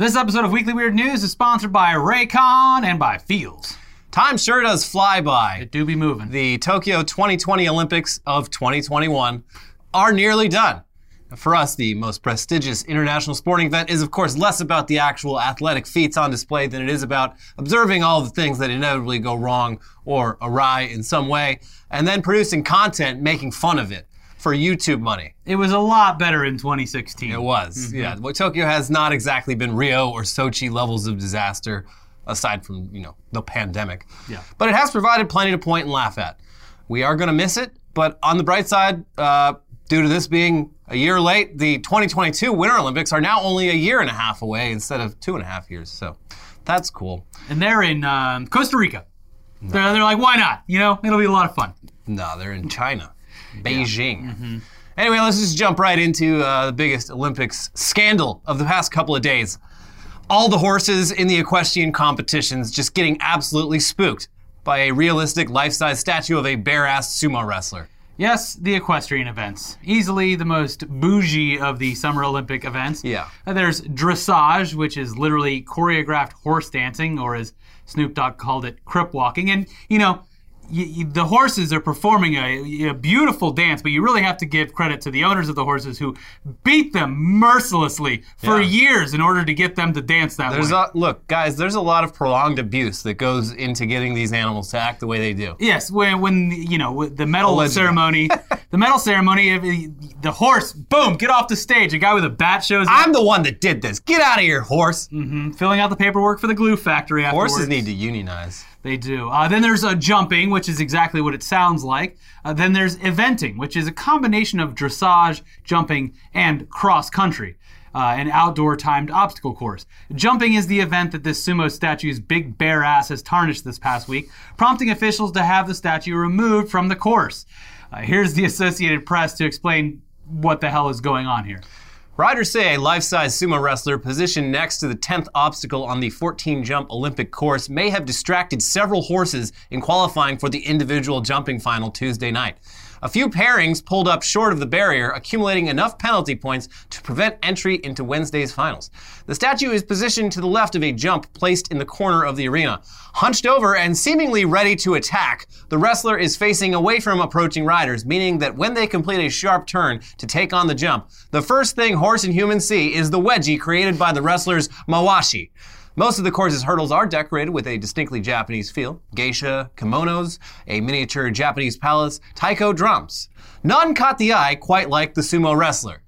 This episode of Weekly Weird News is sponsored by Raycon and by Feals. Time sure does fly by. It do be moving. The Tokyo 2020 Olympics of 2021 are nearly done. For us, the most prestigious international sporting event is, of course, less about the actual athletic feats on display than it is about observing all the things that inevitably go wrong or awry in some way, and then producing content making fun of it for YouTube money. It was a lot better in 2016. It was, yeah. Well, Tokyo has not exactly been Rio or Sochi levels of disaster, aside from you know the pandemic. Yeah. But it has provided plenty to point and laugh at. We are going to miss it, but on the bright side, uh, due to this being a year late, the 2022 Winter Olympics are now only a year and a half away instead of two and a half years. So that's cool. And they're in um, Costa Rica. They're, they're like, why not? You know, it'll be a lot of fun. No, they're in China, Beijing. Anyway, let's just jump right into uh, the biggest Olympics scandal of the past couple of days. All the horses in the equestrian competitions just getting absolutely spooked by a realistic life-size statue of a bare-ass sumo wrestler. Yes, the equestrian events. Easily the most bougie of the Summer Olympic events. Yeah. Uh, There's dressage, which is literally choreographed horse dancing, or as Snoop Dogg called it, crip walking. And, you know, y y the horses are performing a, a beautiful dance, but you really have to give credit to the owners of the horses who beat them mercilessly for Yeah. years in order to get them to dance that There's way. a, look, guys, there's a lot of prolonged abuse that goes into getting these animals to act the way they do. Yes, when when you know the medal Allegedly. ceremony, the medal ceremony, the horse, boom, get off the stage. A guy with a bat shows up, I'm the one that did this. Get out of here, horse. Mm-hmm. filling out the paperwork for the glue factory. Afterwards. Horses need to unionize. They do. Uh, then there's uh, jumping, which is exactly what it sounds like. Uh, then there's eventing, which is a combination of dressage, jumping, and cross country. Uh, an outdoor timed obstacle course. Jumping is the event that this sumo statue's big bare ass has tarnished this past week, prompting officials to have the statue removed from the course. Uh, here's the Associated Press to explain what the hell is going on here. Riders say a life-size sumo wrestler positioned next to the 10th obstacle on the 14 jump Olympic course may have distracted several horses in qualifying for the individual jumping final Tuesday night. A few pairings pulled up short of the barrier, accumulating enough penalty points to prevent entry into Wednesday's finals. The statue is positioned to the left of a jump placed in the corner of the arena. Hunched over and seemingly ready to attack, the wrestler is facing away from approaching riders, meaning that when they complete a sharp turn to take on the jump, the first thing horse and human see is the wedgie created by the wrestler's mawashi. Most of the course's hurdles are decorated with a distinctly Japanese feel geisha, kimonos, a miniature Japanese palace, taiko drums. None caught the eye quite like the sumo wrestler.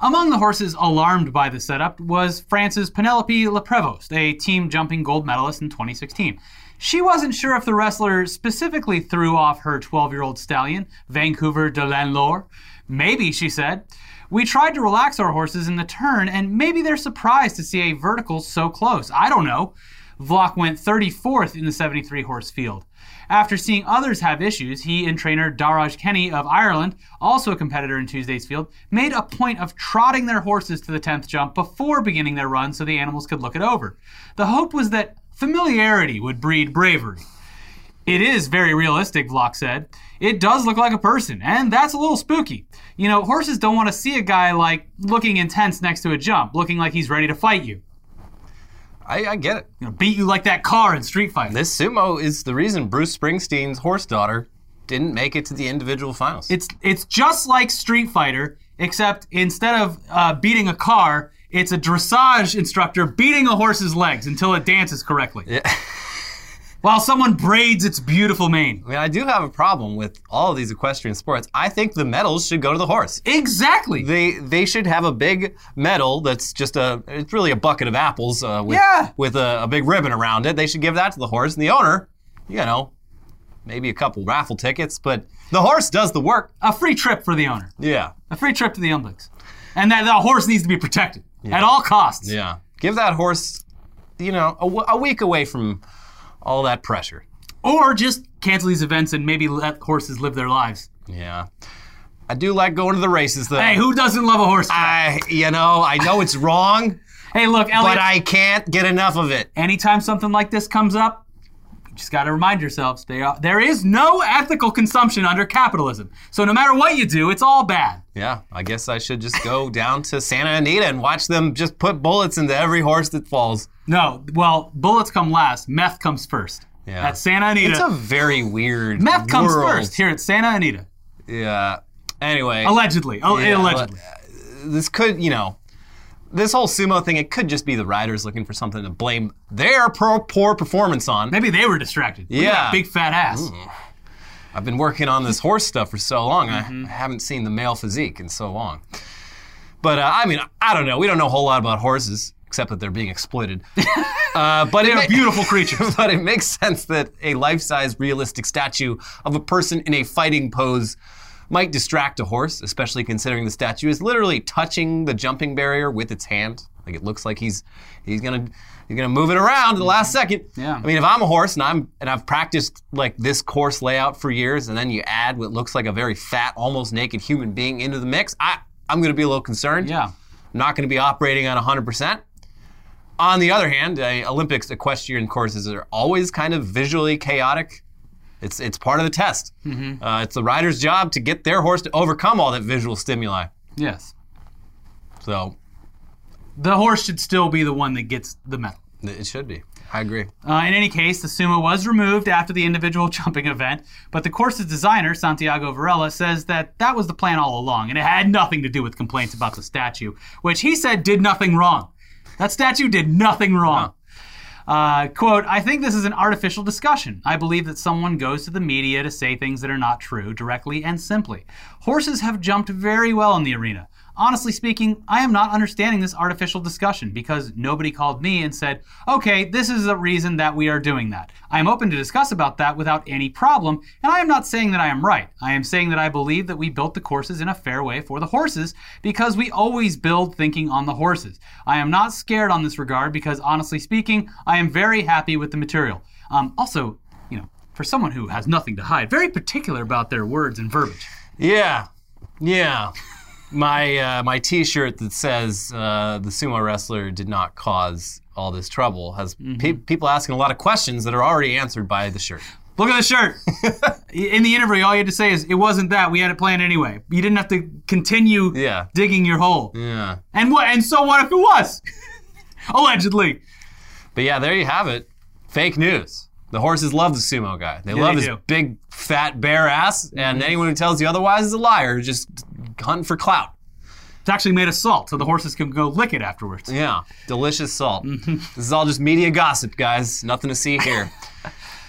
Among the horses alarmed by the setup was France's Penelope Leprevost, a team jumping gold medalist in 2016. She wasn't sure if the wrestler specifically threw off her 12 year old stallion, Vancouver de Lanlore. Maybe, she said. We tried to relax our horses in the turn, and maybe they're surprised to see a vertical so close. I don't know. Vlock went 34th in the 73 horse field. After seeing others have issues, he and trainer Darragh Kenny of Ireland, also a competitor in Tuesday's field, made a point of trotting their horses to the 10th jump before beginning their run so the animals could look it over. The hope was that familiarity would breed bravery. It is very realistic, Vlock said. It does look like a person, and that's a little spooky. You know, horses don't want to see a guy like looking intense next to a jump, looking like he's ready to fight you. I, I get it. You know, beat you like that car in Street Fighter. This sumo is the reason Bruce Springsteen's horse daughter didn't make it to the individual finals. It's it's just like Street Fighter, except instead of uh, beating a car, it's a dressage instructor beating a horse's legs until it dances correctly. While someone braids its beautiful mane. I mean, I do have a problem with all of these equestrian sports. I think the medals should go to the horse. Exactly. They they should have a big medal that's just a it's really a bucket of apples uh, with Yeah. with a, a big ribbon around it. They should give that to the horse and the owner. You know, maybe a couple raffle tickets, but the horse does the work. a free trip for the owner. Yeah, A free trip to the Olympics. And that the horse needs to be protected at all costs. yeah. Give that horse, you know, a week away from all that pressure. Or just cancel these events and maybe let horses live their lives. Yeah, I do like going to the races though. Hey, who doesn't love a horse? I you know I know it's wrong, hey, look, Elliot. but I can't get enough of it. anytime something like this comes up, you just got to remind yourselves are, there is no ethical consumption under capitalism. So no matter what you do, it's all bad. Yeah, I guess I should just go down to Santa Anita and watch them just put bullets into every horse that falls. No, well, bullets come last, meth comes first. Yeah. At Santa Anita, It's a very weird meth comes first here at Santa Anita. Yeah. Anyway, Allegedly. Oh, Yeah, allegedly. this could, you know, this whole sumo thing, it could just be the riders looking for something to blame their poor, poor performance on. Maybe they were distracted. Yeah. big fat ass. I've been working on this horse stuff for so long, Mm-hmm. I haven't seen the male physique in so long. But uh, I mean, I don't know. We don't know a whole lot about horses, except that they're being exploited. uh, but They're beautiful creatures. but it makes sense that a life-size realistic statue of a person in a fighting pose might distract a horse, especially considering the statue is literally touching the jumping barrier with its hand. Like it looks like he's he's gonna he's gonna move it around at the last second. Yeah. I mean, if I'm a horse and I'm and I've practiced like this course layout for years, and then you add what looks like a very fat, almost naked human being into the mix, I I'm gonna be a little concerned. Yeah. I'm not going to be operating on 100%. On the other hand, uh, Olympics equestrian courses are always kind of visually chaotic. It's, it's part of the test. Uh, it's the rider's job to get their horse to overcome all that visual stimuli. Yes. So The horse should still be the one that gets the medal. it should be. I agree. Uh, in any case, the sumo was removed after the individual jumping event, but the course's designer, Santiago Varela, says that that was the plan all along, and it had nothing to do with complaints about the statue, which he said did nothing wrong. That statue did nothing wrong. Uh, quote, I think this is an artificial discussion. I believe that someone goes to the media to say things that are not true, directly and simply. Horses have jumped very well in the arena. Honestly speaking, I am not understanding this artificial discussion because nobody called me and said, okay, this is the reason that we are doing that. I am open to discuss about that without any problem, and I am not saying that I am right. I am saying that I believe that we built the courses in a fair way for the horses because we always build thinking on the horses. I am not scared on this regard because honestly speaking, I am very happy with the material. Um, also, you know, for someone who has nothing to hide, very particular about their words and verbiage. Yeah. Yeah. My, uh, my T-shirt that says uh, the sumo wrestler did not cause all this trouble has pe- people asking a lot of questions that are already answered by the shirt. Look at the shirt. In the interview, all you had to say is, it wasn't that. We had it planned anyway. You didn't have to continue Yeah. digging your hole. Yeah. And what? And so what if it was? Allegedly. But yeah, there you have it. Fake news. The horses love the sumo guy. They Yeah, love they his do. Mm-hmm. big, fat, bare ass, and anyone who tells you otherwise is a liar, just hunting for clout. It's actually made of salt, so the horses can go lick it afterwards. Yeah, delicious salt. Mm-hmm. This is all just media gossip, guys. Nothing to see here.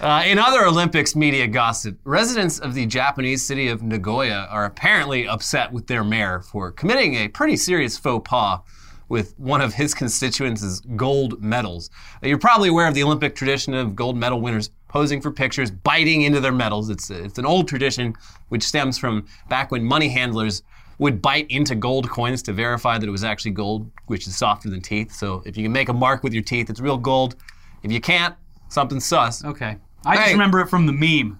Uh, in other Olympics media gossip, residents of the Japanese city of Nagoya are apparently upset with their mayor for committing a pretty serious faux pas with one of his constituents' gold medals. You're probably aware of the Olympic tradition of gold medal winners posing for pictures, biting into their medals. It's, it's an old tradition which stems from back when money handlers would bite into gold coins to verify that it was actually gold, which is softer than teeth. So if you can make a mark with your teeth, it's real gold. If you can't, something's sus. Okay. I just remember it from the meme.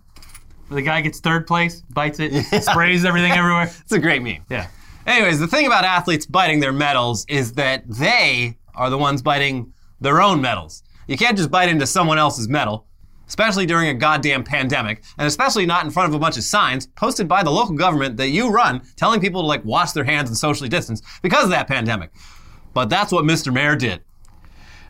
The guy gets third place, bites it, sprays everything everywhere. It's a great meme. Yeah. Anyways, the thing about athletes biting their medals is that they are the ones biting their own medals. You can't just bite into someone else's medal, especially during a goddamn pandemic, and especially not in front of a bunch of signs posted by the local government that you run telling people to like wash their hands and socially distance because of that pandemic. But that's what Mr. Mayor did.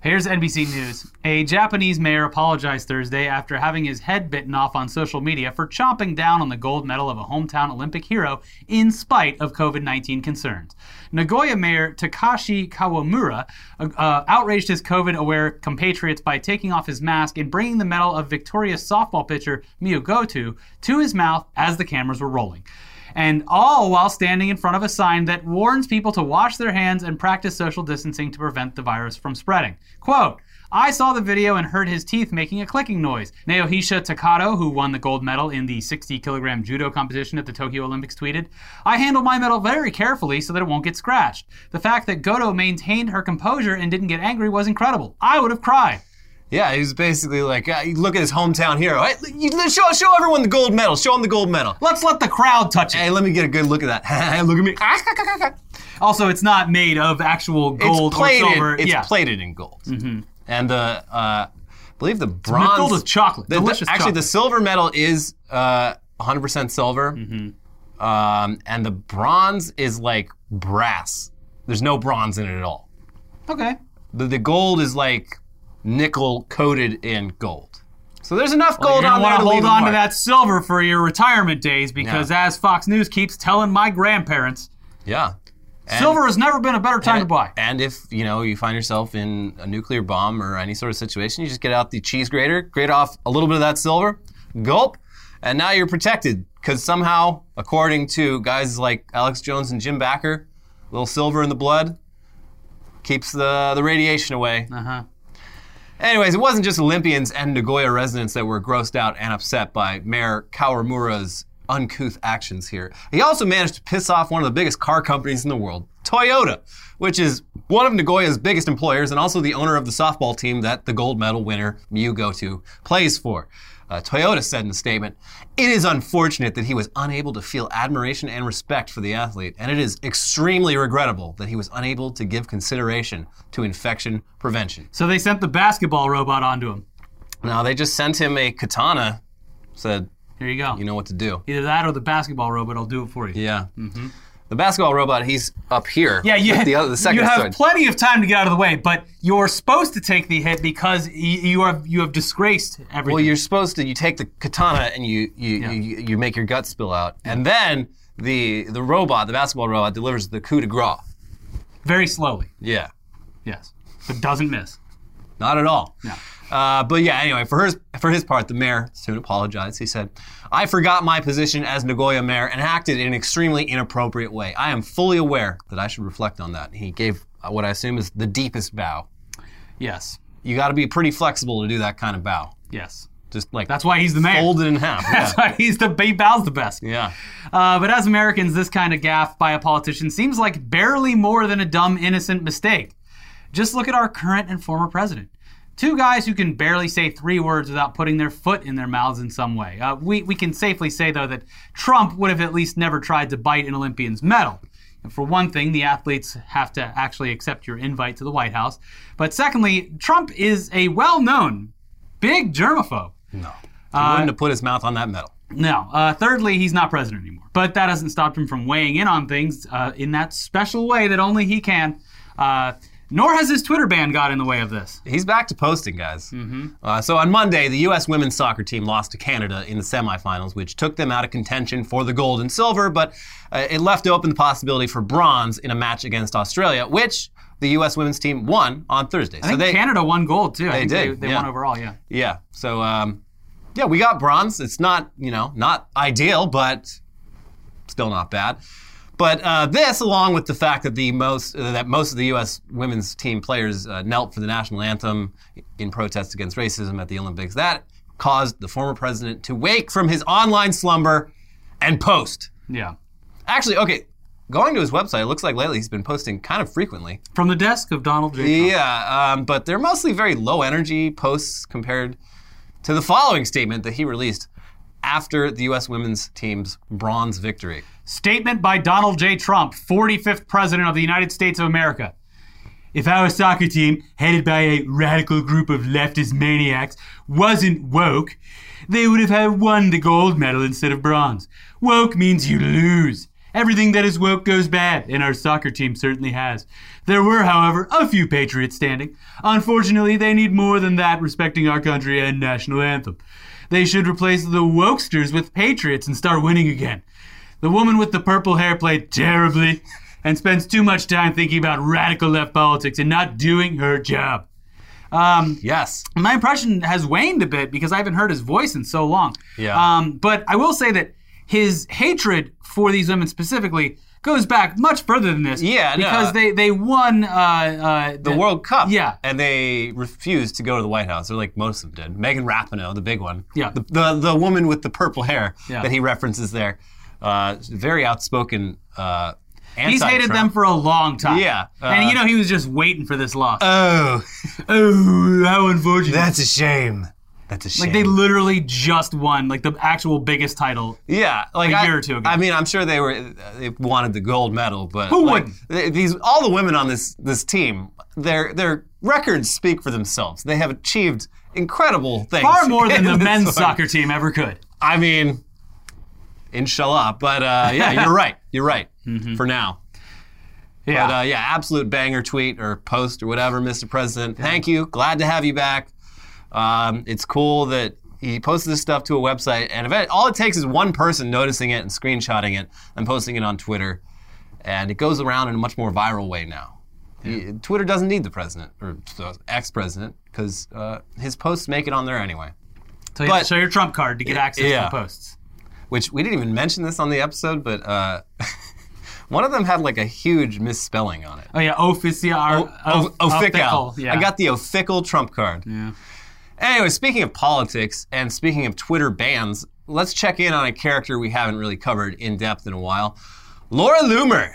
Here's NBC News. A Japanese mayor apologized Thursday after having his head bitten off on social media for chomping down on the gold medal of a hometown Olympic hero in spite of COVID 19 concerns. Nagoya Mayor Takashi Kawamura uh, uh, outraged his COVID aware compatriots by taking off his mask and bringing the medal of victorious softball pitcher Miyu Goto to his mouth as the cameras were rolling and all while standing in front of a sign that warns people to wash their hands and practice social distancing to prevent the virus from spreading. Quote, I saw the video and heard his teeth making a clicking noise. Naohisa Takato, who won the gold medal in the 60 kilogram judo competition at the Tokyo Olympics, tweeted, I handle my medal very carefully so that it won't get scratched. The fact that Goto maintained her composure and didn't get angry was incredible. I would have cried. Yeah, he was basically like, uh, look at his hometown hero. Hey, you- show, show everyone the gold medal. Show them the gold medal. Let's let the crowd touch it. Hey, let me get a good look at that. look at me. Also, it's not made of actual gold it's plated, or silver. It's yeah. plated in gold. And the uh, believe the Filled bronze. with chocolate. the- the- Delicious actually, the silver medal is uh, 100% silver, Mm-hmm. um, and the bronze is like brass. There's no bronze in it at all. Okay. The, the gold is like nickel coated in gold. So there's enough gold on there to hold on to that silver for your retirement days because, Yeah. as Fox News keeps telling my grandparents, Yeah. And- silver has never been a better time to buy. And if you know you find yourself in a nuclear bomb or any sort of situation, you just get out the cheese grater, grate off a little bit of that silver, gulp, and now you're protected. Because somehow, according to guys like Alex Jones and Jim Bakker, a little silver in the blood keeps the the radiation away. Uh huh. Anyways, it wasn't just Olympians and Nagoya residents that were grossed out and upset by Mayor Kawamura's uncouth actions here. He also managed to piss off one of the biggest car companies in the world, Toyota, which is one of Nagoya's biggest employers and also the owner of the softball team that the gold medal winner Miyu Goto plays for. Uh, Toyota said in a statement, It is unfortunate that he was unable to feel admiration and respect for the athlete, and it is extremely regrettable that he was unable to give consideration to infection prevention. So they sent the basketball robot onto him. No, they just sent him a katana. Said, Here you go. you know what to do. Either that or the basketball robot will do it for you. Yeah. The basketball robot, he's up here. Yeah, you, the, other, the second you have plenty of time to get out of the way, but you're supposed to take the hit because y- you have you have disgraced everything. well, you're supposed to. You take the katana and you you, you you make your guts spill out, and then the the robot, the basketball robot, delivers the coup de grace. Very slowly, Yeah. yes, but doesn't miss. Not at all. No. Uh, but yeah, anyway, for his for his part, the mayor soon apologized. He said, "I forgot my position as Nagoya mayor and acted in an extremely inappropriate way. I am fully aware that I should reflect on that." He gave uh, what I assume is the deepest bow. Yes, You got to be pretty flexible to do that kind of bow. yes. Just like That's why he's the mayor. fold it in half. That's Yeah. why he's the he bows the best. yeah. Uh, but as Americans, this kind of gaffe by a politician seems like barely more than a dumb, innocent mistake. Just look at our current and former president. Two guys who can barely say three words without putting their foot in their mouths in some way. Uh, we, we can safely say, though, that Trump would have at least never tried to bite an Olympian's medal. And for one thing, the athletes have to actually accept your invite to the White House. But secondly, Trump is a well known big germaphobe. No. He wouldn't have put his mouth on that medal. No. Uh, thirdly, he's not president anymore. But that hasn't stopped him from weighing in on things uh, in that special way that only he can. Uh, nor has his Twitter ban got in the way of this. He's back to posting, guys. Uh, so on Monday, the U.S. women's soccer team lost to Canada in the semifinals, which took them out of contention for the gold and silver, but uh, it left open the possibility for bronze in a match against Australia, which the U.S. women's team won on Thursday. I think Canada won gold too. I think did, They, they yeah. won overall. Yeah. Yeah. So um, yeah, we got bronze. It's not you know not ideal, but still not bad. But uh, this, along with the fact that the most uh, that most of the U.S. women's team players uh, knelt for the national anthem in protest against racism at the Olympics, that caused the former president to wake from his online slumber and post. Yeah. Actually, okay, going to his website, it looks like lately he's been posting kind of frequently. From the desk of Donald J. Trump. Yeah, um, but they're mostly very low energy posts compared to the following statement that he released after the U.S. women's team's bronze victory. Statement by Donald J. Trump, 45th President of the United States of America. If our soccer team, headed by a radical group of leftist maniacs, wasn't woke, they would have had won the gold medal instead of bronze. Woke means you lose. Everything that is woke goes bad, and our soccer team certainly has. There were, however, a few patriots standing. Unfortunately, they need more than that respecting our country and national anthem. They should replace the wokesters with patriots and start winning again. The woman with the purple hair played terribly and spends too much time thinking about radical left politics and not doing her job. Um, Yes. my impression has waned a bit because I haven't heard his voice in so long. Yeah. Um, but I will say that his hatred for these women specifically goes back much further than this. Yeah, no. because they they won uh, uh, The World Cup. Yeah. And they refused to go to the White House, or like most of them did. Megan Rapinoe, the big one. Yeah. The, the, the woman with the purple hair Yeah. that he references there. Uh, very outspoken. Uh, He's hated anti-Trump. them for a long time. Yeah, and uh, you know he was just waiting for this loss. Oh, oh, how unfortunate! that's a shame. That's a shame. like they literally just won like the actual biggest title. Yeah, like A I- year or two ago. I mean, I'm sure they were they wanted the gold medal, but Who like, wouldn't? These all the women on this this team, their their records speak for themselves. They have achieved incredible things. Far more than the men's one. soccer team ever could. I mean, inshallah. But uh, yeah, you're right. You're right. Mm-hmm. For now. Yeah. But uh, yeah, absolute banger tweet or post or whatever, Mr. President. Thank you. Glad to have you back. Um, it's cool that he posted this stuff to a website, and event, all it takes is one person noticing it and screenshotting it and posting it on Twitter, and it goes around in a much more viral way now. He- Twitter doesn't need the president or ex-president because uh, his posts make it on there anyway. so but- show your trump card to get access yeah. to the posts. Which we didn't even mention this on the episode, but uh, one of them had like a huge misspelling on it. Oh yeah, official. O- o-. Yeah. I got the official Trump card. Yeah. Anyway, speaking of politics and speaking of Twitter bans, let's check in on a character we haven't really covered in depth in a while. Laura Loomer.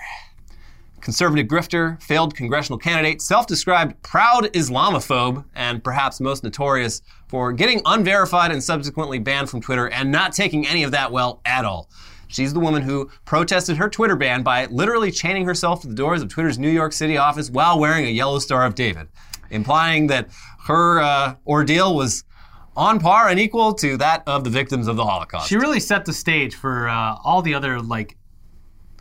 Conservative grifter, failed congressional candidate, self described proud Islamophobe, and perhaps most notorious for getting unverified and subsequently banned from Twitter and not taking any of that well at all. She's the woman who protested her Twitter ban by literally chaining herself to the doors of Twitter's New York City office while wearing a yellow Star of David, implying that her uh, ordeal was on par and equal to that of the victims of the Holocaust. She really set the stage for uh, all the other like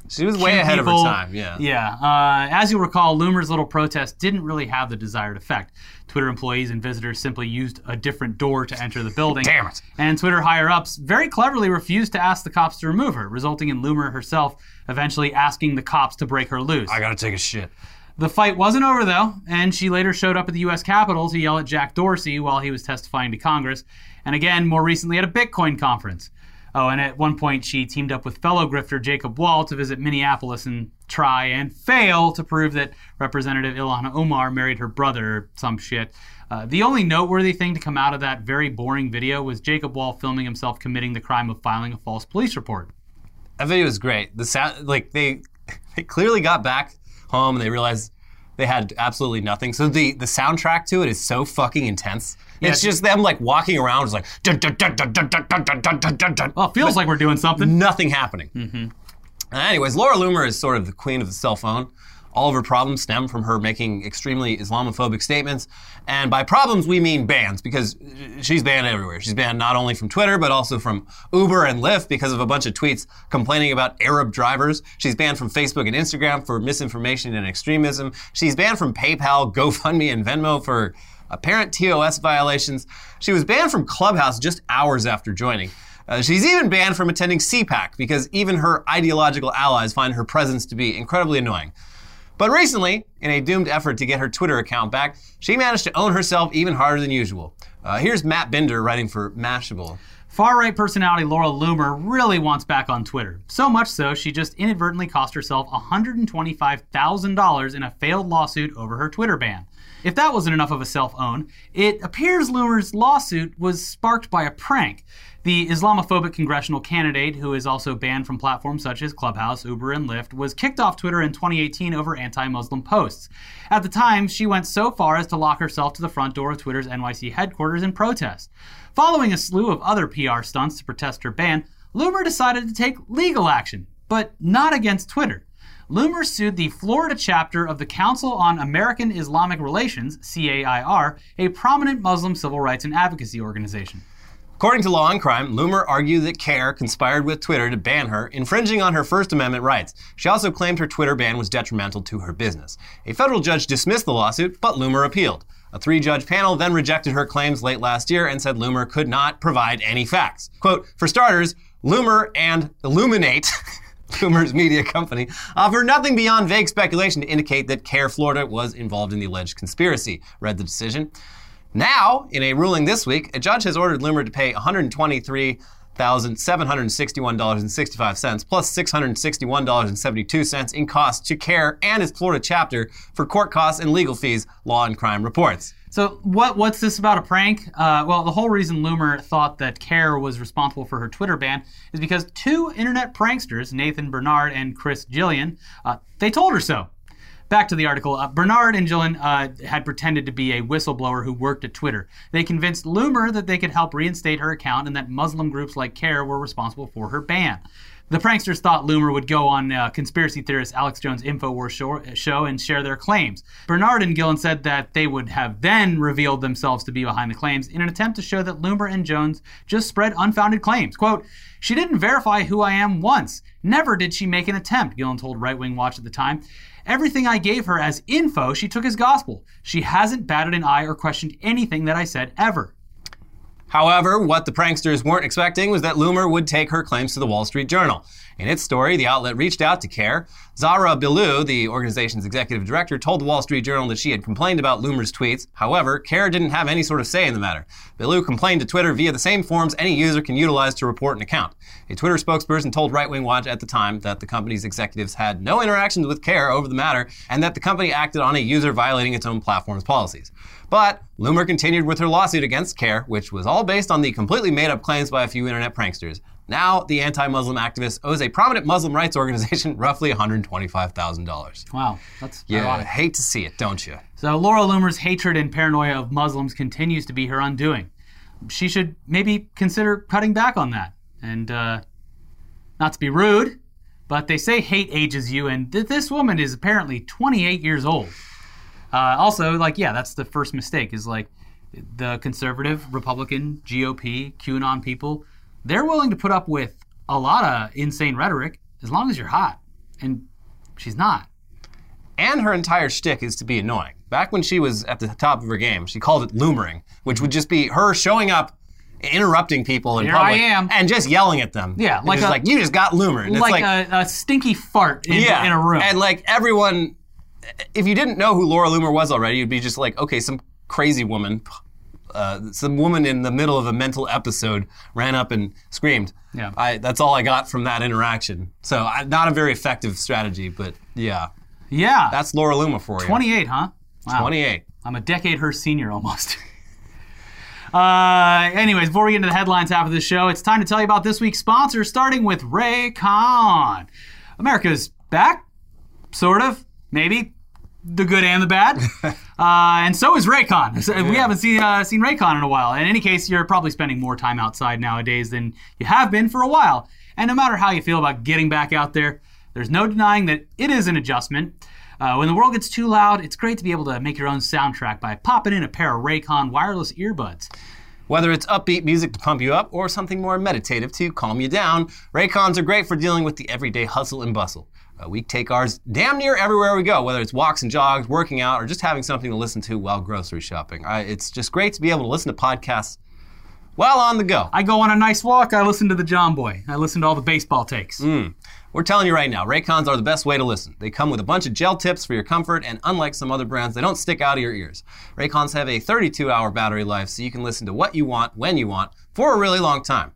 She was way ahead of her time, yeah. Yeah. Uh, as you'll recall, Loomer's little protest didn't really have the desired effect. Twitter employees and visitors simply used a different door to enter the building. Damn it. And Twitter higher ups very cleverly refused to ask the cops to remove her, resulting in Loomer herself eventually asking the cops to break her loose. I gotta take a shit. The fight wasn't over though, and she later showed up at the U.S. Capitol to yell at Jack Dorsey while he was testifying to Congress, and again more recently at a Bitcoin conference. Oh, and at one point she teamed up with fellow grifter Jacob Wohl to visit Minneapolis and try and fail to prove that Representative Ilhan Omar married her brother some shit. Uh, the only noteworthy thing to come out of that very boring video was Jacob Wohl filming himself committing the crime of filing a false police report. That video was great. The sound, like they, they clearly got back home and they realized they had absolutely nothing. So the the soundtrack to it is so fucking intense. It's just them like walking around, just like dun, dun, dun, dun, dun, dun, dun, dun, dun, dun, dun. Well, it feels like we're doing something. nothing happening. Uh, anyways, Laura Loomer is sort of the queen of the cell phone. All of her problems stem from her making extremely Islamophobic statements. And by problems, we mean bans, because she's banned everywhere. She's banned not only from Twitter, but also from Uber and Lyft because of a bunch of tweets complaining about Arab drivers. She's banned from Facebook and Instagram for misinformation and extremism. She's banned from PayPal, GoFundMe, and Venmo for apparent TOS violations. She was banned from Clubhouse just hours after joining. Uh, she's even banned from attending CPAC because even her ideological allies find her presence to be incredibly annoying. But recently, in a doomed effort to get her Twitter account back, she managed to own herself even harder than usual. Uh, here's Matt Binder writing for Mashable. Far right personality Laura Loomer really wants back on Twitter. So much so, she just inadvertently cost herself $125,000 in a failed lawsuit over her Twitter ban. If that wasn't enough of a self own, it appears Loomer's lawsuit was sparked by a prank. The Islamophobic congressional candidate, who is also banned from platforms such as Clubhouse, Uber, and Lyft, was kicked off Twitter in 2018 over anti Muslim posts. At the time, she went so far as to lock herself to the front door of Twitter's NYC headquarters in protest. Following a slew of other PR stunts to protest her ban, Loomer decided to take legal action, but not against Twitter. Loomer sued the Florida chapter of the Council on American Islamic Relations, CAIR, a prominent Muslim civil rights and advocacy organization. According to Law and Crime, Loomer argued that CAIR conspired with Twitter to ban her, infringing on her First Amendment rights. She also claimed her Twitter ban was detrimental to her business. A federal judge dismissed the lawsuit, but Loomer appealed. A three judge panel then rejected her claims late last year and said Loomer could not provide any facts. Quote, for starters, Loomer and Illoominate, Loomer's media company, offered nothing beyond vague speculation to indicate that CAIR Florida was involved in the alleged conspiracy, read the decision. Now, in a ruling this week, a judge has ordered Loomer to pay $123,761.65 plus $661.72 in costs to CAIR and its Florida chapter for court costs and legal fees, Law and Crime reports. So what what's this about a prank? Uh, well, the whole reason Loomer thought that CAIR was responsible for her Twitter ban is because two internet pranksters, Nathan Bernard and Chris Gillen, uh, they told her so. Back to the article. Uh, Bernard and Gillen uh, had pretended to be a whistleblower who worked at Twitter. They convinced Loomer that they could help reinstate her account and that Muslim groups like CAIR were responsible for her ban. The pranksters thought Loomer would go on uh, conspiracy theorist Alex Jones' InfoWars show, show and share their claims. Bernard and Gillen said that they would have then revealed themselves to be behind the claims in an attempt to show that Loomer and Jones just spread unfounded claims. Quote, she didn't verify who I am once. Never did she make an attempt, Gillen told Right Wing Watch at the time. Everything I gave her as info, she took as gospel. She hasn't batted an eye or questioned anything that I said ever. However, what the pranksters weren't expecting was that Loomer would take her claims to the Wall Street Journal. In its story, the outlet reached out to CAIR. Zara Billoo, the organization's executive director, told the Wall Street Journal that she had complained about Loomer's tweets. However, CAIR didn't have any sort of say in the matter. Billoo complained to Twitter via the same forms any user can utilize to report an account. A Twitter spokesperson told Right Wing Watch at the time that the company's executives had no interactions with CAIR over the matter and that the company acted on a user violating its own platform's policies. But Loomer continued with her lawsuit against CAIR, which was all based on the completely made up claims by a few internet pranksters. Now, the anti Muslim activist owes a prominent Muslim rights organization roughly $125,000. Wow, that's You ironic. hate to see it, don't you? So Laura Loomer's hatred and paranoia of Muslims continues to be her undoing. She should maybe consider cutting back on that. And uh, not to be rude, but they say hate ages you, and th- this woman is apparently 28 years old. Uh, also, like, yeah, that's the first mistake. Is like the conservative, Republican, GOP, QAnon people. They're willing to put up with a lot of insane rhetoric as long as you're hot, and she's not. And her entire shtick is to be annoying. Back when she was at the top of her game, she called it loomering, which would just be her showing up, interrupting people in Here public, I am. and just yelling at them. Yeah, like a- like you just got loomer, and it's Like, like, a, a stinky fart in, yeah, in a room. and like everyone, if you didn't know who Laura Loomer was already, you'd be just like, okay, some crazy woman, uh, some woman in the middle of a mental episode ran up and screamed. Yeah. I, that's all I got from that interaction. So I, not a very effective strategy, but yeah, yeah. that's Laura Loomer for you. 28, huh? Wow. 28. I'm a decade her senior almost. uh, anyways, before we get into the headlines half of the show, it's time to tell you about this week's sponsor, starting with Raycon. America's back, sort of, maybe. The good and the bad, uh, and so is Raycon. So We haven't seen uh, seen Raycon in a while. In any case, you're probably spending more time outside nowadays than you have been for a while. And no matter how you feel about getting back out there, there's no denying that it is an adjustment. Uh, when the world gets too loud, it's great to be able to make your own soundtrack by popping in a pair of Raycon wireless earbuds. Whether it's upbeat music to pump you up or something more meditative to calm you down, Raycons are great for dealing with the everyday hustle and bustle. Uh, we take ours damn near everywhere we go, whether it's walks and jogs, working out, or just having something to listen to while grocery shopping. I, it's just great to be able to listen to podcasts while on the go. I go on a nice walk, I listen to the John Boy. I listen to all the baseball takes. We're telling you right now, Raycons are the best way to listen. They come with a bunch of gel tips for your comfort, and unlike some other brands, they don't stick out of your ears. Raycons have a 32 hour battery life, so you can listen to what you want, when you want, for a really long time.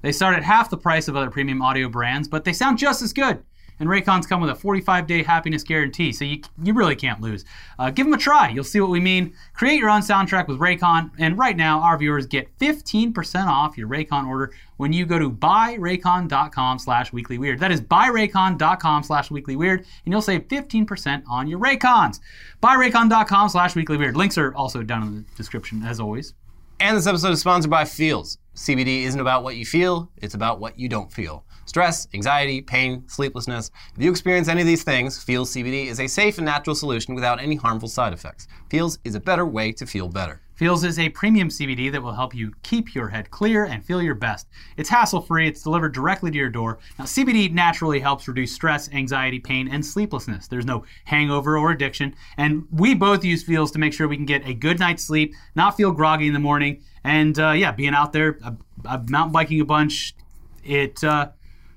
They start at half the price of other premium audio brands, but they sound just as good. And Raycons come with a 45 day happiness guarantee, so you, you really can't lose. Uh, give them a try, you'll see what we mean. Create your own soundtrack with Raycon, and right now, our viewers get 15% off your Raycon order when you go to buyraycon.com slash weeklyweird. That is buyraycon.com slash weeklyweird, and you'll save 15% on your Raycons. Buyraycon.com slash weeklyweird. Links are also down in the description, as always. And this episode is sponsored by Feals. CBD isn't about what you feel, it's about what you don't feel. Stress, anxiety, pain, sleeplessness. If you experience any of these things, Feals CBD is a safe and natural solution without any harmful side effects. Feals is a better way to feel better. Feals is a premium CBD that will help you keep your head clear and feel your best. It's hassle free, it's delivered directly to your door. Now, CBD naturally helps reduce stress, anxiety, pain, and sleeplessness. There's no hangover or addiction. And we both use Feals to make sure we can get a good night's sleep, not feel groggy in the morning, and uh, yeah, being out there, uh, mountain biking a bunch, it uh,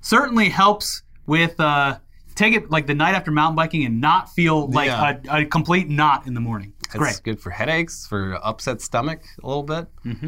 certainly helps with. Uh, Take it like the night after mountain biking and not feel like Yeah. a, a complete knot in the morning. It's It's great. good for headaches, for upset stomach a little bit.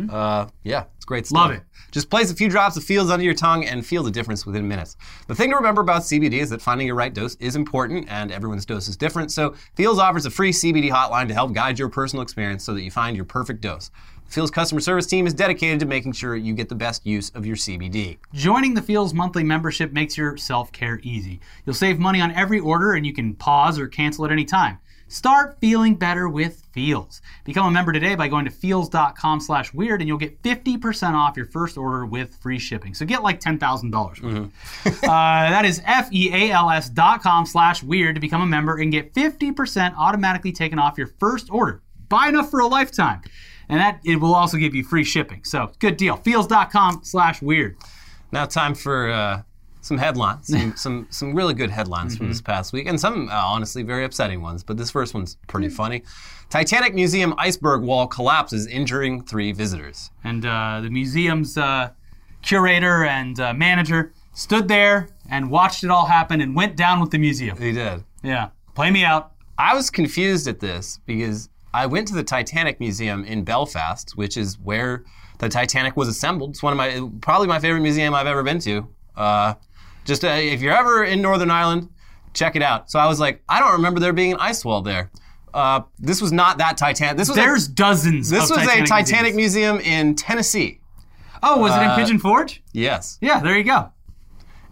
Uh, yeah, it's great stuff. Love it. Just place a few drops of Feals under your tongue and feel the difference within minutes. The thing to remember about CBD is that finding your right dose is important, and everyone's dose is different. So Feals offers a free CBD hotline to help guide your personal experience so that you find your perfect dose. Feals customer service team is dedicated to making sure you get the best use of your CBD. Joining the Feals monthly membership makes your self care easy. You'll save money on every order and you can pause or cancel at any time. Start feeling better with Feals. Become a member today by going to feals.com slash weird and you'll get 50% off your first order with free shipping. So get like $10,000 worth. uh, that is F-E-A-L-S dot com slash weird to become a member and get 50% automatically taken off your first order. Buy enough for a lifetime. And that it will also give you free shipping. So good deal. Feals.com slash weird. Now, time for uh, some headlines, some, some some really good headlines from Mm-hmm. this past week, and some uh, honestly very upsetting ones. But this first one's pretty funny. Titanic Museum iceberg wall collapses, injuring three visitors. And uh, the museum's uh, curator and uh, manager stood there and watched it all happen and went down with the museum. They did. Yeah. Play me out. I was confused at this because I went to the Titanic Museum in Belfast, which is where the Titanic was assembled. It's one of my probably my favorite museum I've ever been to. Uh, just uh, if you're ever in Northern Ireland, check it out. So I was like, I don't remember there being an ice wall there. Uh, this was not that Titanic. This was a- There's dozens this was Titanic a Titanic museums. museum in Tennessee. Oh, was it in uh, Pigeon Forge? Yes. Yeah, there you go.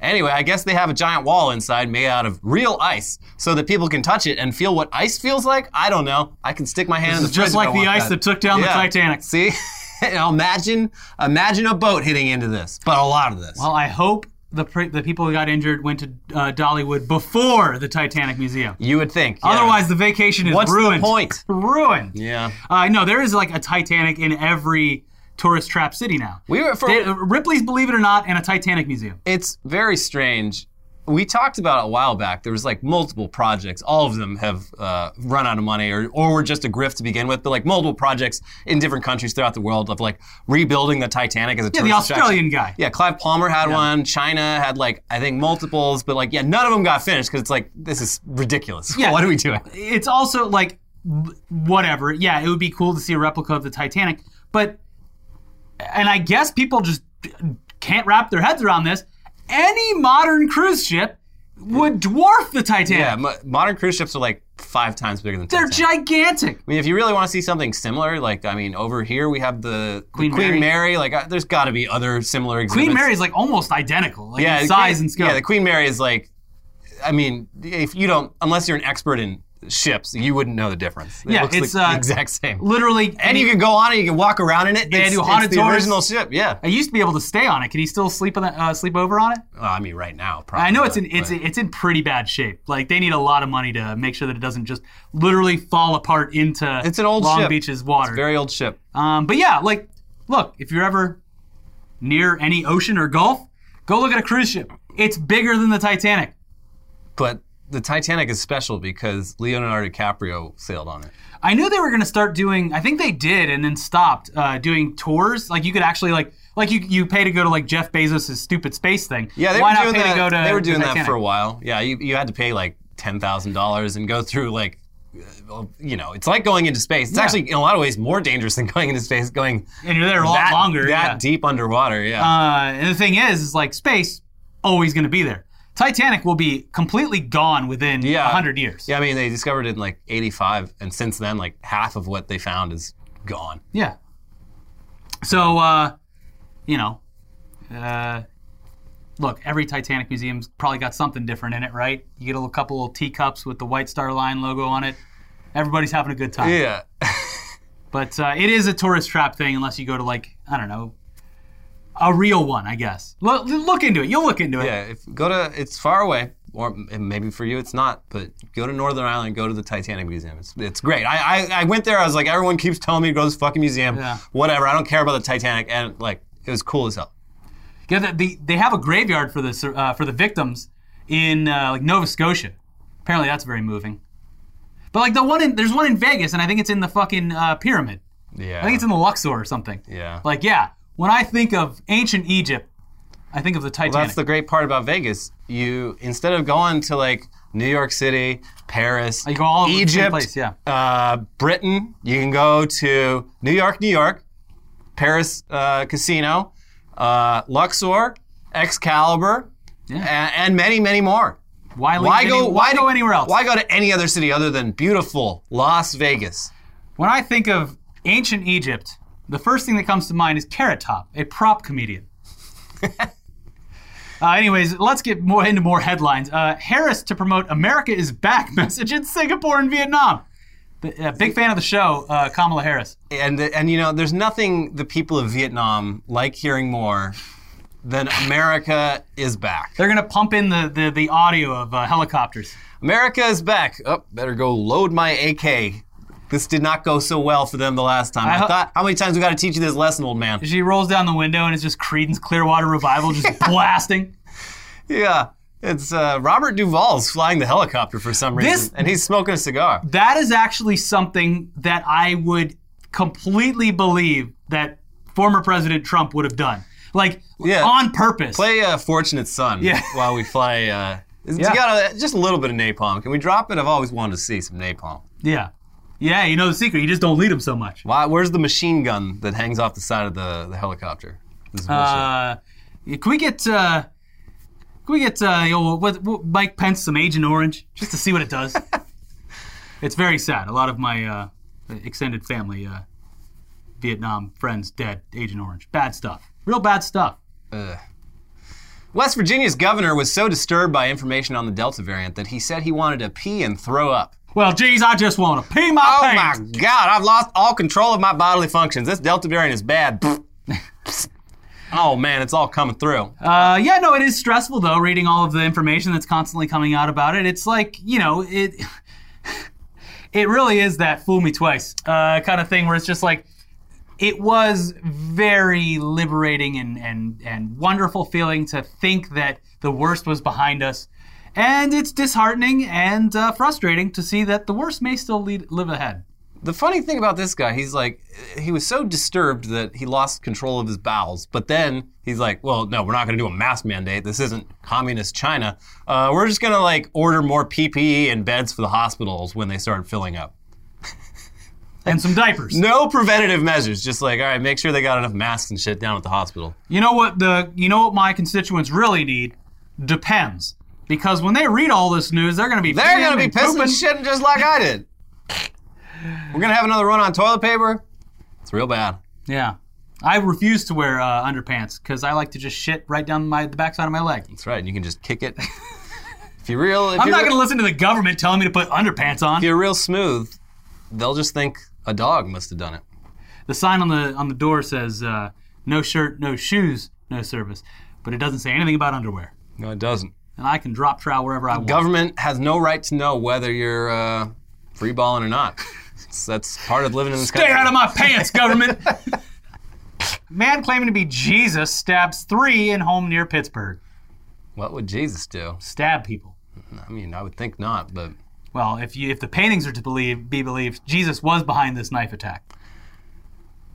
Anyway, I guess they have a giant wall inside made out of real ice so that people can touch it and feel what ice feels like. I don't know. I can stick my hand in the just like the ice that took down the Titanic. See? Now imagine imagine a boat hitting into this, but a lot of this. Well, I hope the pre- the people who got injured went to uh, Dollywood before the Titanic Museum. you would think. yeah. Otherwise, the vacation is What's the ruined. point? Ruined. Yeah. Uh, no, there is like a Titanic in every tourist trap city now. We were for They- uh, Ripley's Believe It or Not and a Titanic museum. it's very strange. We talked about it a while back. There was like multiple projects. All of them have uh, run out of money, or or were just a grift to begin with. But like multiple projects in different countries throughout the world of like rebuilding the Titanic as a Yeah, the tourist attraction. Australian guy. Yeah, Clive Palmer had one. China had like I think multiples, but like yeah, none of them got finished because it's like this is ridiculous. Yeah. what are we doing? It's also like whatever. Yeah, it would be cool to see a replica of the Titanic, but and I guess people just can't wrap their heads around this. Any modern cruise ship would dwarf the Titanic. Yeah, mo- modern cruise ships are like five times bigger than They're Titanic. gigantic. I mean, if you really want to see something similar, like I mean, over here we have the the Queen Queen, Mary. Mary. Like, uh, there's got to be other similar exhibits. Queen Mary is like almost identical, like yeah, in size Queen- and scope. Yeah, the Queen Mary is like, I mean, if you don't, unless you're an expert in ships, you wouldn't know the difference. It Yeah, looks it's, the uh, exact same. Literally, And you can go on it, you can walk around in it. They it's, do it's haunted the tours. original ship. Yeah. I used to be able to stay on it. Can you still sleep on the, uh, sleep over on it? Well, I mean, right now, probably. I know it's in it's but- it's in pretty bad shape. Like they need a lot of money to make sure that it doesn't just literally fall apart into It's an old Long ship. Beach's water. very old ship. um, but yeah, like look, if you're ever near any ocean or gulf, go look at a cruise ship. It's bigger than the Titanic. But the Titanic is special because Leonardo DiCaprio sailed on it. I knew they were going to start doing. I think they did, and then stopped uh, doing tours. Like you could actually like like you you pay to go to like Jeff Bezos' stupid space thing. Yeah, they Why were not doing pay that. to go to they were doing that for a while. Yeah, you, you had to pay like ten thousand dollars and go through like, uh, you know, it's like going into space. It's Yeah. actually in a lot of ways more dangerous than going into space. Going and you're there a lot that longer. that yeah. deep underwater. Yeah. Uh, and the thing is, is like space always going to be there. Titanic will be completely gone within a Yeah. 100 years. yeah, I mean they discovered it in like '85, and since then, like half of what they found is gone. Yeah. So, uh, you know, uh, look, every Titanic museum's probably got something different in it, right? You get a little couple of teacups with the White Star Line logo on it. Everybody's having a good time. Yeah. But uh, it is a tourist trap thing unless you go to, like, I don't know, a real one, I guess. Look, look into it. You'll look into it. Yeah, if go to it's far away, or maybe for you it's not, but go to Northern Ireland, go to the Titanic Museum. It's, it's great. I, I I went there. I was like, everyone keeps telling me to go to this fucking museum. Yeah. Whatever. I don't care about the Titanic, and like it was cool as hell. Yeah, the, the, they have a graveyard for the uh, for the victims in uh, like Nova Scotia. Apparently, that's very moving. But like the one in there's one in Vegas, and I think it's in the fucking uh, pyramid. Yeah. I think it's in the Luxor or something. yeah. Like, yeah, when I think of ancient Egypt, I think of the Titanic. That's the great part about Vegas. You instead of going to like New York City, Paris, You go all over the same Egypt, place, yeah. uh, Britain, you can go to New York, New York, Paris uh, Casino, uh, Luxor, Excalibur, Yeah. a- and many, many more. why, Why any- go? why go anywhere else? Why go to any other city other than beautiful Las Vegas? When I think of ancient Egypt, the first thing that comes to mind is Carrot Top, a prop comedian. Uh, anyways, let's get more into more headlines. Uh, Harris to promote America is back message in Singapore and Vietnam. The- uh, big fan of the show, uh, Kamala Harris. And and you know, there's nothing the people of Vietnam like hearing more than America is back. They're gonna pump in the the, the audio of uh, helicopters. America is back. Oh, better go load my AK. This did not go so well for them the last time. I I, thought, how many times we got to teach you this lesson, old man? She rolls down the window and it's just Creedence Clearwater Revival just blasting. Yeah, it's uh, Robert Duvall's flying the helicopter for some reason, This- and he's smoking a cigar. That is actually something that I would completely believe that former President Trump would have done. Like Yeah. on purpose. Play uh, Fortunate Son Yeah. while we fly. Uh, Yeah. got a, just a little bit of napalm. Can we drop it? I've always wanted to see some napalm. Yeah. Yeah, you know the secret. You just don't lead them so much. Why, where's the machine gun that hangs off the side of the, the helicopter? This is bullshit. Uh, can we get uh, can we get uh, you know, what, what, Mike Pence some Agent Orange just to see what it does? it's very sad. A lot of my uh, extended family, uh, Vietnam friends, dead. Agent Orange, bad stuff. Real bad stuff. Ugh. West Virginia's governor was so disturbed by information on the Delta variant that he said he wanted to pee and throw up. Well, geez, I just want to pee my Oh pants. my God, I've lost all control of my bodily functions. This Delta variant is bad. oh man, it's all coming through. Uh, yeah, no, it is stressful though. Reading all of the information that's constantly coming out about it, it's like you know it. It really is that fool me twice uh, kind of thing where it's just like it was very liberating and and and wonderful feeling to think that the worst was behind us, and it's disheartening and uh, frustrating to see that the worst may still lead, live ahead. The funny thing about this guy, he's like, he was so disturbed that he lost control of his bowels. But then he's like, well, no, we're not going to do a mask mandate. This isn't communist China. Uh, we're just going to like order more PPE and beds for the hospitals when they start filling up. And some diapers. No preventative measures. Just like, all right, make sure they got enough masks and shit down at the hospital. You know what the you know what my constituents really need? Depends. Because when they read all this news, they're going to be They're going to be pissing and shitting just like I did. We're going to have another run on toilet paper. It's real bad. Yeah. I refuse to wear uh, underpants because I like to just shit right down my the backside of my leg. That's right. You can just kick it. if you're real, if I'm you're not going to listen to the government telling me to put underpants on. if you're real smooth, they'll just think a dog must have done it. The sign on the on the door says uh, "No shirt, no shoes, no service," but it doesn't say anything about underwear. No, it doesn't. And I can drop trowel wherever I want. Government has no right to know whether you're uh, free balling or not. That's part of living in this Stay country. Stay out of my pants, government. Man claiming to be Jesus stabs three in home near Pittsburgh. What would Jesus do? Stab people. I mean, I would think not, but Well, if you if the paintings are to believe be believed, Jesus was behind this knife attack.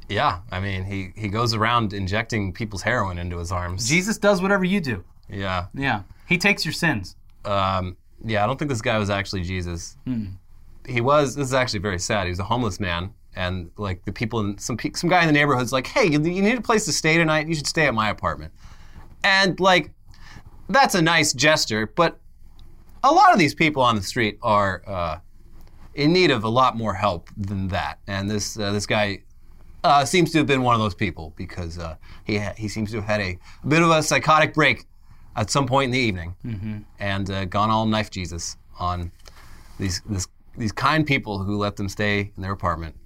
yeah, I mean, he, he goes around injecting people's heroin into his arms. Jesus does whatever you do. Yeah. Yeah. He takes your sins. Um, yeah, I don't think this guy was actually Jesus. He was. This is actually very sad. He was a homeless man, and like the people in some some guy in the neighborhood's like, "Hey, you, you need a place to stay tonight? You should stay at my apartment." And like, that's a nice gesture, but a lot of these people on the street are uh, in need of a lot more help than that. And this uh, this guy uh, seems to have been one of those people because uh, he ha- he seems to have had a, a bit of a psychotic break at some point in the evening and uh, gone all knife Jesus on these this, these kind people who let them stay in their apartment.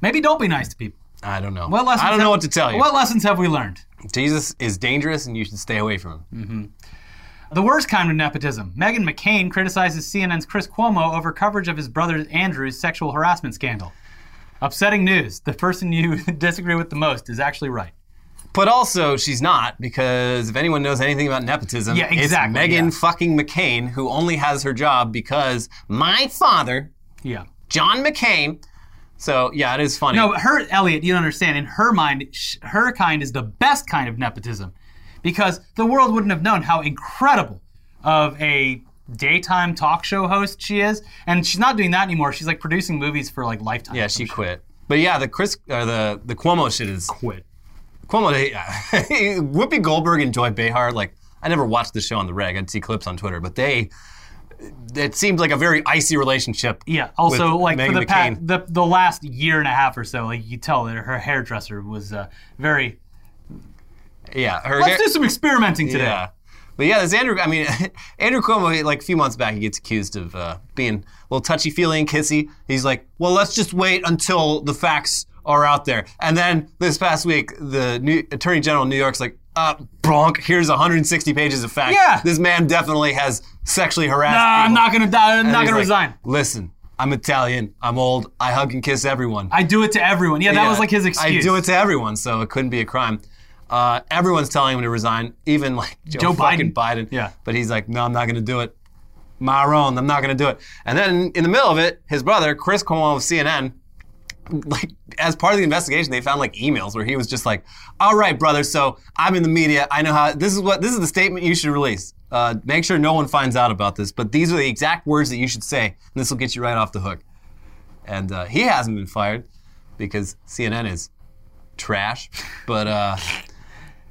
Maybe don't be nice to people. I don't know. What lessons I don't know what to tell you. What lessons have we learned? Jesus is dangerous, and you should stay away from him. The worst kind of nepotism. Meghan McCain criticizes CNN's Chris Cuomo over coverage of his brother Andrew's sexual harassment scandal. Upsetting news. The person you disagree with the most is actually right. But also, she's not because if anyone knows anything about nepotism, Yeah, exactly, it's Meghan yeah. fucking McCain who only has her job because my father, Yeah. John McCain. So yeah, it is funny. No, her, Elliot, you don't understand. In her mind, sh- her kind is the best kind of nepotism because the world wouldn't have known how incredible of a daytime talk show host she is. And she's not doing that anymore. She's like producing movies for like Lifetime. yeah, she shit. quit. But yeah, the Chris, or the the Cuomo shit is Quit. Cuomo. Whoopi Goldberg and Joy Behar. Like I never watched the show on the reg. I'd see clips on Twitter, but they. It seemed like a very icy relationship. Yeah. Also, like for the, pa- the the last year and a half or so, like you tell that her hairdresser was uh, very Yeah, her Let's hair- do some experimenting today. Yeah. But yeah, there's Andrew. I mean, Andrew Cuomo, like a few months back, he gets accused of uh, being a little touchy feely and kissy. He's like, well, let's just wait until the facts are out there. And then this past week, the new Attorney General of New York's like, uh, bronk, here's 160 pages of facts. Yeah. This man definitely has sexually harassed Nah, I'm people." not gonna die. I'm And not he's gonna like, resign. Listen, I'm Italian. I'm old. I hug and kiss everyone. I do it to everyone. Yeah, that Yeah, was like his excuse. I do it to everyone, so it couldn't be a crime. Uh, everyone's telling him to resign, even like Joe, Joe fucking Biden. Biden. Yeah. But he's like, no, I'm not going to do it. My own, I'm not going to do it. And then in the middle of it, his brother, Chris Cuomo of CNN, like as part of the investigation, they found like emails where he was just like, "All right, brother. So I'm in the media. I know how. This is what. This is the statement you should release. Uh, make sure no one finds out about this. But these are the exact words that you should say, and this will get you right off the hook." And uh, he hasn't been fired because CNN is trash. But uh,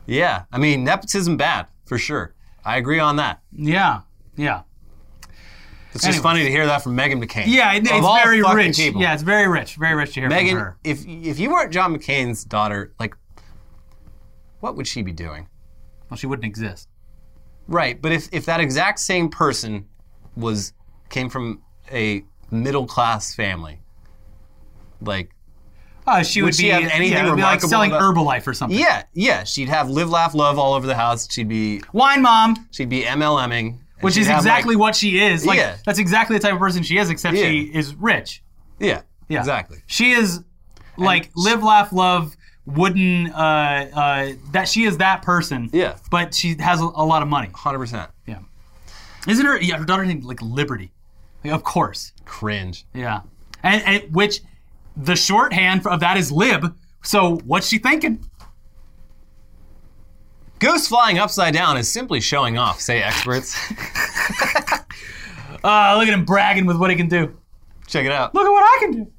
yeah, I mean nepotism bad for sure. I agree on that. Yeah, yeah, It's just funny to hear that from Meghan McCain. yeah. It, Of it's all very fucking rich. people. Yeah, it's very rich. Very rich to hear from Meghan, her. if if you weren't John McCain's daughter, like, what would she be doing? Well, she wouldn't exist. Right, but if if that exact same person was came from a middle class family, like, Uh, she would, Would she be, have anything yeah, it would be like remarkable selling about- Herbalife or something. yeah, yeah, she'd have live, laugh, love all over the house. She'd be Wine mom, she'd be MLMing, and which is exactly like- what she is. Like Yeah. that's exactly the type of person she is, except she is rich. yeah, Yeah, exactly. She is like live, laugh, love. Wooden. Uh, uh, that she is that person. Yeah. But she has a, a lot of money. Hundred percent Yeah. Isn't her? Yeah, her daughter named like Liberty. Like, of course. cringe. Yeah. And, and which the shorthand of that is lib. So what's she thinking? Goose flying upside down is simply showing off, say experts. Uh, look at him bragging with what he can do. Check it out. Look at what I can do.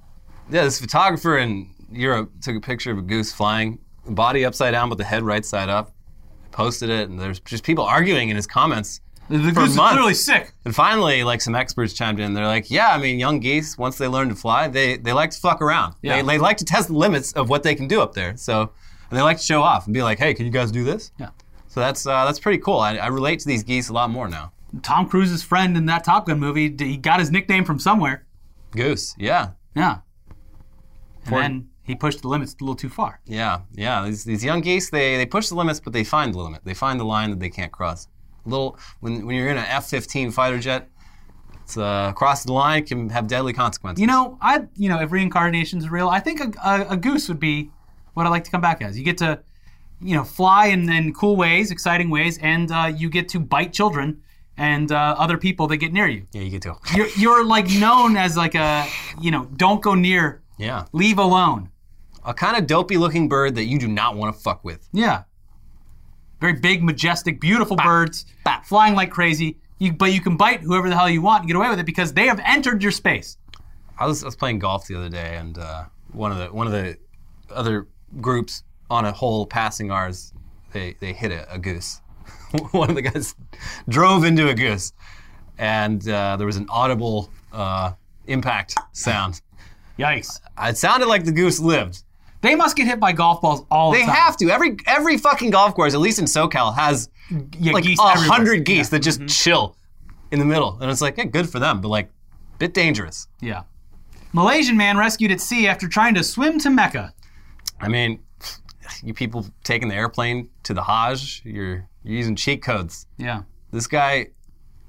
Yeah, this photographer in Europe took a picture of a goose flying, body upside down, but the head right side up. Posted it, and there's just people arguing in his comments. The For goose is months. clearly sick. And finally, like some experts chimed in. They're like, "Yeah, I mean, young geese once they learn to fly, they they like to fuck around. Yeah. They, they like to test the limits of what they can do up there. So, and they like to show off and be like, "Hey, can you guys do this?" Yeah. So that's uh, that's pretty cool. I, I relate to these geese a lot more now. Tom Cruise's friend in that Top Gun movie, he got his nickname from somewhere. Goose, yeah, Yeah. And For- then he pushed the limits a little too far. yeah, yeah. These, these young geese, they they push the limits, but they find the limit. They find the line that they can't cross. Little when when you're in an F-15 fighter jet, it's uh, cross the line can have deadly consequences. You know, I you know if reincarnation's real, I think a, a, a goose would be what I like to come back as. You get to, you know, fly in, in cool ways, exciting ways, and uh, you get to bite children and uh, other people that get near you. yeah, you get to. You're, you're like known as like a you know don't go near, Yeah, leave alone. a kind of dopey looking bird that you do not want to fuck with. Yeah. Very big, majestic, beautiful birds, flying like crazy. You, but you can bite whoever the hell you want and get away with it because they have entered your space. I was, I was playing golf the other day, and uh, one of the one of the other groups on a hole passing ours, they they hit a, a goose. one of the guys drove into a goose, and uh, there was an audible uh, impact sound. Yikes. It sounded like the goose lived. They must get hit by golf balls all the time. They time. have to. Every every fucking golf course, at least in SoCal, has Yeah, like geese a everywhere. hundred geese that just chill in the middle, and it's like, yeah, good for them, but like, bit dangerous. Yeah. Malaysian man rescued at sea after trying to swim to Mecca. I mean, you people taking the airplane to the Hajj, you're, you're using cheat codes. Yeah. This guy,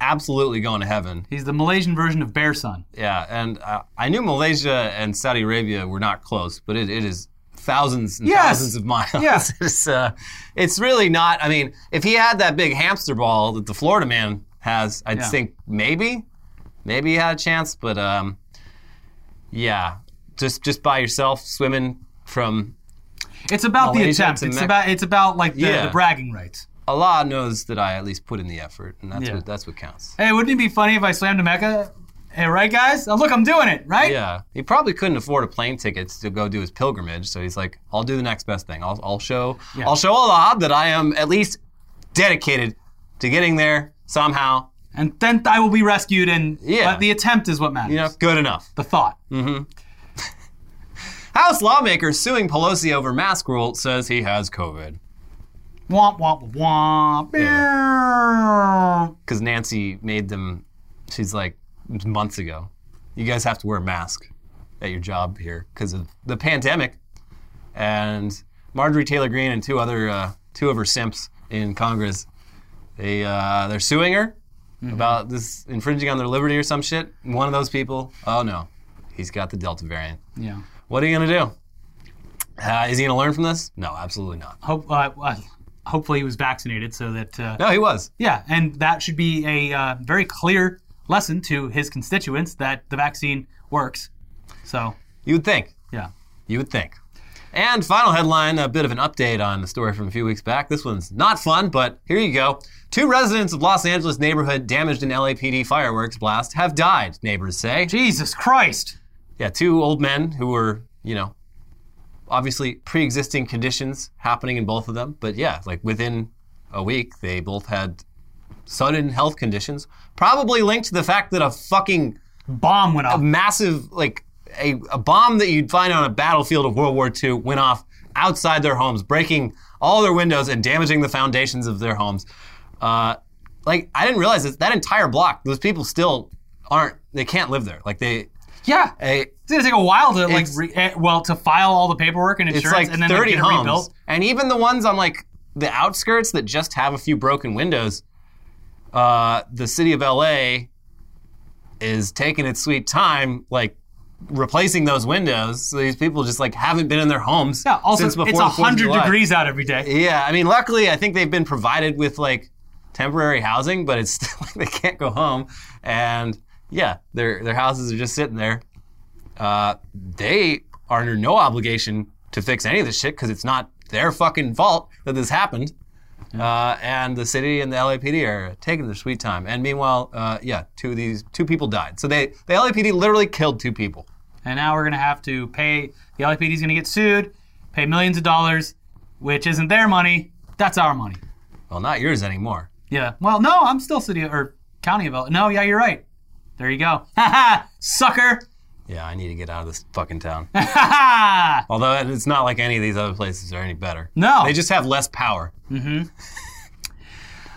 absolutely going to heaven. He's the Malaysian version of Bear Son. Yeah, and uh, I knew Malaysia and Saudi Arabia were not close, but it, it is thousands and Yes. thousands of miles. Yeah. it's, uh, it's really not. I mean, if he had that big hamster ball that the Florida man has, I'd Yeah. think maybe, maybe he had a chance. But um, yeah, just just by yourself swimming from It's about the attempt. It's about it's about like the, Yeah. the bragging rights. Allah knows that I at least put in the effort, and that's Yeah. what that's what counts. Hey, wouldn't it be funny if I slammed to Mecca? Hey, right, guys? Oh, look, I'm doing it, right? Yeah, he probably couldn't afford a plane ticket to go do his pilgrimage, so he's like, "I'll do the next best thing. I'll, I'll show, Yeah. I'll show Allah that I am at least dedicated to getting there somehow. And then I will be rescued, and Yeah. but the attempt is what matters. You know, good enough." The thought. Mm-hmm. House lawmaker suing Pelosi over mask rule says he has COVID. Womp womp womp. because Nancy made them. She's like months ago. You guys have to wear a mask at your job here because of the pandemic. And Marjorie Taylor Greene and two other uh, two of her simps in Congress, they uh, they're suing her about this infringing on their liberty or some shit. One of those people, oh no, he's got the Delta variant. Yeah. What are you gonna do? Uh, is he gonna learn from this? No, absolutely not. Hope, uh, uh, hopefully he was vaccinated so that. Uh, No, he was. Yeah, and that should be a uh, very clear lesson to his constituents that the vaccine works. So, You would think. yeah. You would think. And final headline, a bit of an update on the story from a few weeks back. This one's not fun, but here you go. Two residents of Los Angeles neighborhood damaged in LAPD fireworks blast have died, neighbors say. Jesus Christ. Yeah, two old men who were, you know, obviously pre-existing conditions happening in both of them. But yeah, like within a week, they both had sudden health conditions, probably linked to the fact that a fucking Bomb went off. A massive like a, a bomb that you'd find on a battlefield of World War II went off outside their homes, breaking all their windows and damaging the foundations of their homes. Uh, like I didn't realize that that entire block, those people still aren't. They can't live there. Like they, Yeah. a, It's gonna take a while to like, It's- re- eh, well, to file all the paperwork and it's insurance, like and then 30 get it homes, rebuilt. and even the ones on like the outskirts that just have a few broken windows. Uh, the city of LA is taking its sweet time, like replacing those windows. So these people just like haven't been in their homes Yeah. Also, since before it's the 4th of hundred July. degrees out every day. Yeah, I mean, luckily, I think they've been provided with like temporary housing, but it's still like they can't go home, and yeah, their their houses are just sitting there. Uh, they are under no obligation to fix any of this shit because it's not their fucking fault that this happened. Uh, and the city and the LAPD are taking their sweet time. And meanwhile, uh, yeah, two of these two people died. So they the LAPD literally killed two people. And now we're gonna have to pay. The LAPD is gonna get sued, pay millions of dollars, which isn't their money. That's our money. Well, not yours anymore. Yeah. Well, no, I'm still city or county of. No, yeah, you're right. There you go. Sucker. Yeah, I need to get out of this fucking town. Although it's not like any of these other places are any better. No. They just have less power. Mhm.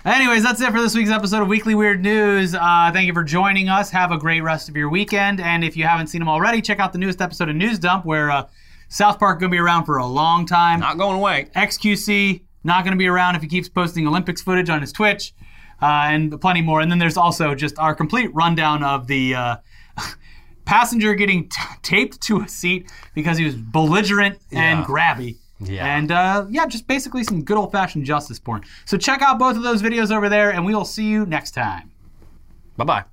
Anyways, that's it for this week's episode of Weekly Weird News. Uh, thank you for joining us. Have a great rest of your weekend. And if you haven't seen them already, check out the newest episode of News Dump, where uh, South Park going to be around for a long time. Not going away. XQC not going to be around if he keeps posting Olympics footage on his Twitch, uh, and plenty more. And then there's also just our complete rundown of the uh, passenger getting t- taped to a seat because he was belligerent and Yeah. grabby. Yeah. And uh, yeah, just basically some good old fashioned justice porn. So check out both of those videos over there, and we will see you next time. Bye bye.